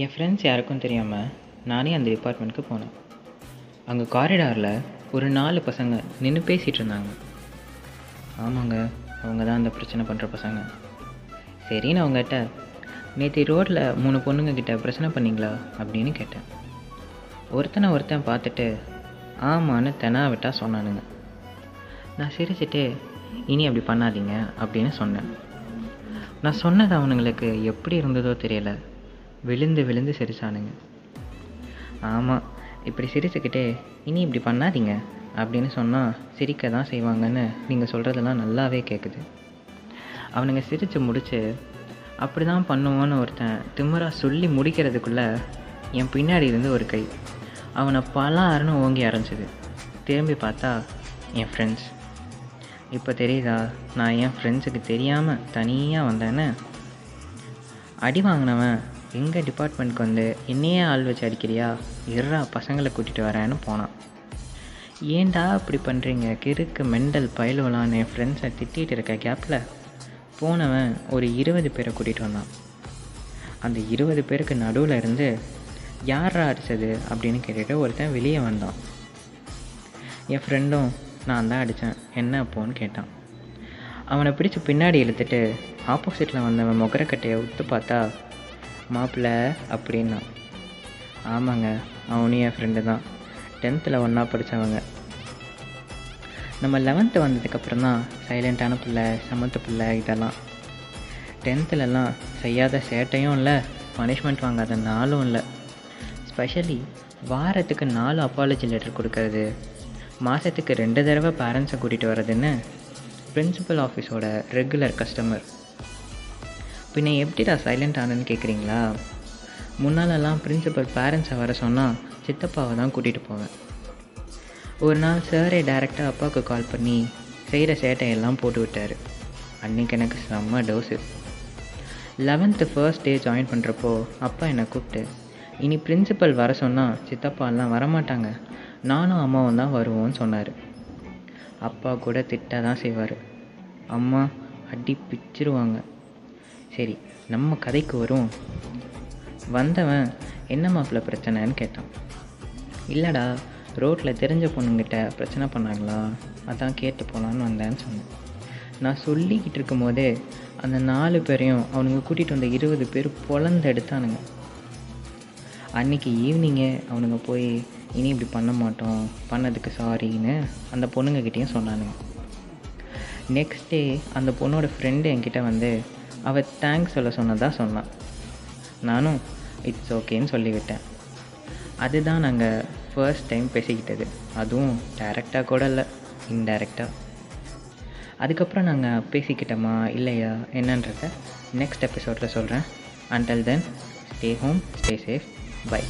என் friends யாருக்கும் தெரியாமல் நானே அந்த டிபார்ட்மெண்ட்டுக்கு போனேன். அங்கே காரிடாரில் ஒரு நாலு பசங்க நின்று பேசிகிட்டு இருந்தாங்க. ஆமாங்க அவங்க தான் அந்த பிரச்சனை பண்ணுற பசங்க. சரின்னு அவங்ககிட்ட நேற்று ரோட்டில் மூணு பொண்ணுங்க கிட்ட பிரச்சனை பண்ணிங்களா? அப்படின்னு கேட்டேன். ஒருத்தனை ஒருத்தன் பார்த்துட்டு ஆமான்னு தெனா விட்டால் சொன்னானுங்க. நான் சிரிச்சிட்டு இனி அப்படி பண்ணாதீங்க அப்படின்னு சொன்னேன். நான் சொன்னது அவனுங்களுக்கு எப்படி இருந்ததோ தெரியலை. விழுந்து விழுந்து சிரிச்சானுங்க. ஆமாம் இப்படி சிரிச்சுக்கிட்டே இனி இப்படி பண்ணாதீங்க அப்படின்னு சொன்னால் சிரிக்க தான் செய்வாங்கன்னு நீங்கள் சொல்கிறதெல்லாம் நல்லாவே கேட்குது அவனுங்க சிரித்து முடித்து அப்படி தான் பண்ணுவோன்னு ஒருத்தன் திமுறாக சொல்லி முடிக்கிறதுக்குள்ளே என் பின்னாடி இருந்து ஒரு கை அவனை பலாருன்னு ஓங்கி அரைஞ்சிது. திரும்பி பார்த்தா என் ஃப்ரெண்ட்ஸ் இப்போ தெரியுதா நான் என் ஃப்ரெண்ட்ஸுக்கு தெரியாமல் தனியாக வந்தேன்னு? அடி வாங்கினவன் எங்கள் டிபார்ட்மெண்ட்க்கு வந்து என்னையே ஆள் வச்சு அடிக்கிறியா? இருறா பசங்களை கூட்டிகிட்டு வரேன்னு போனான். ஏன்டா இப்படி பண்ணுறீங்க கிறுக்கு மெண்டல் பயலுவலான்னு என் ஃப்ரெண்ட்ஸை திட்டிகிட்டு இருக்க கேப்பில் போனவன் ஒரு இருபது பேரை கூட்டிகிட்டு வந்தான். அந்த இருபது பேருக்கு நடுவில் இருந்து யாரா அடித்தது அப்படின்னு கேட்டுட்டு ஒருத்தன் வெளியே வந்தான். என் ஃப்ரெண்டும் நான் தான் அடித்தேன் என்ன அப்போன்னு கேட்டான். அவனை பிடிச்சி பின்னாடி இழுத்துட்டு ஆப்போசிட்டில் வந்தவன் முகரக்கட்டையை உத்து பார்த்தா மாப்பிள்ள அப்படின்னா. ஆமாங்க அவனும் என் ஃப்ரெண்டு தான். டென்த்தில் ஒன்றா படித்தவங்க நம்ம லெவன்த்து வந்ததுக்கப்புறம் தான் சைலண்ட்டான பிள்ளை சமத்து பிள்ளை இதெல்லாம். டென்த்துலலாம் செய்யாத சேட்டையும் இல்லை பனிஷ்மெண்ட் வாங்காத நாளும் இல்லை. ஸ்பெஷலி வாரத்துக்கு நாலு அப்பாலஜி லெட்டர் கொடுக்கறது. மாதத்துக்கு ரெண்டு தடவை பேரண்ட்ஸை கூட்டிகிட்டு வர்றதுன்னு பிரின்சிபல் ஆஃபீஸோட ரெகுலர் கஸ்டமர் பின்ன எப்படிடா சைலண்ட் ஆனேன்னு கேட்குறீங்களா முன்னாலெல்லாம் பிரின்சிபல் பேரண்ட்ஸை வர சொன்னால் சித்தப்பாவை தான் கூட்டிகிட்டு போவேன். ஒரு நாள் சாரே டைரெக்டாக அப்பாவுக்கு கால் பண்ணி செய்கிற சேட்டையெல்லாம் போட்டு விட்டார். அன்றைக்கி எனக்கு செம்ம dose eleventh first day join பண்ணுறப்போ அப்பா என்னை கூப்பிட்டு இனி பிரின்சிபல் வர சொன்னால் சித்தப்பாலாம் வரமாட்டாங்க. நானும் அம்மாவும் தான் வருவோம்னு சொன்னார். அப்பா கூட திட்ட தான் செய்வார். அம்மா அடி பிச்சிருவாங்க. சரி நம்ம கதைக்கு வரும். வந்தவன் என்ன மாப்பிள்ள பிரச்சனைன்னு கேட்டான். இல்லைடா ரோட்டில் தெரிஞ்ச பொண்ணுங்கிட்ட பிரச்சனை பண்ணாங்களா? அதான் கேட்டு போகலான்னு வந்தேன்னு சொன்னேன். நான் சொல்லிக்கிட்டு இருக்கும் போதே அந்த நாலு பேரையும் அவனுங்க கூட்டிகிட்டு வந்த இருபது பேர் பொழந்து எடுத்தானுங்க. அன்றைக்கி ஈவினிங்கே அவனுங்க போய் இனி இப்படி பண்ண மாட்டோம். பண்ணதுக்கு சாரின்னு அந்த பொண்ணுங்கக்கிட்டேயும் சொன்னானுங்க. நெக்ஸ்ட் டே அந்த பொண்ணோட ஃப்ரெண்டு என்கிட்ட வந்து அவள் தேங்க்ஸ் சொல்ல சொன்னதாக சொன்னான் நானும் இட்ஸ் ஓகேன்னு சொல்லிவிட்டேன். அதுதான் நாங்கள் ஃபர்ஸ்ட் டைம் பேசிக்கிட்டது. அதுவும் டைரெக்டாக கூட இல்லை இன்டைரக்டாக அதுக்கப்புறம் நாங்கள் பேசிக்கிட்டோமா இல்லையா என்னன்றத நெக்ஸ்ட் எபிசோடில் சொல்கிறேன் until then stay home stay safe bye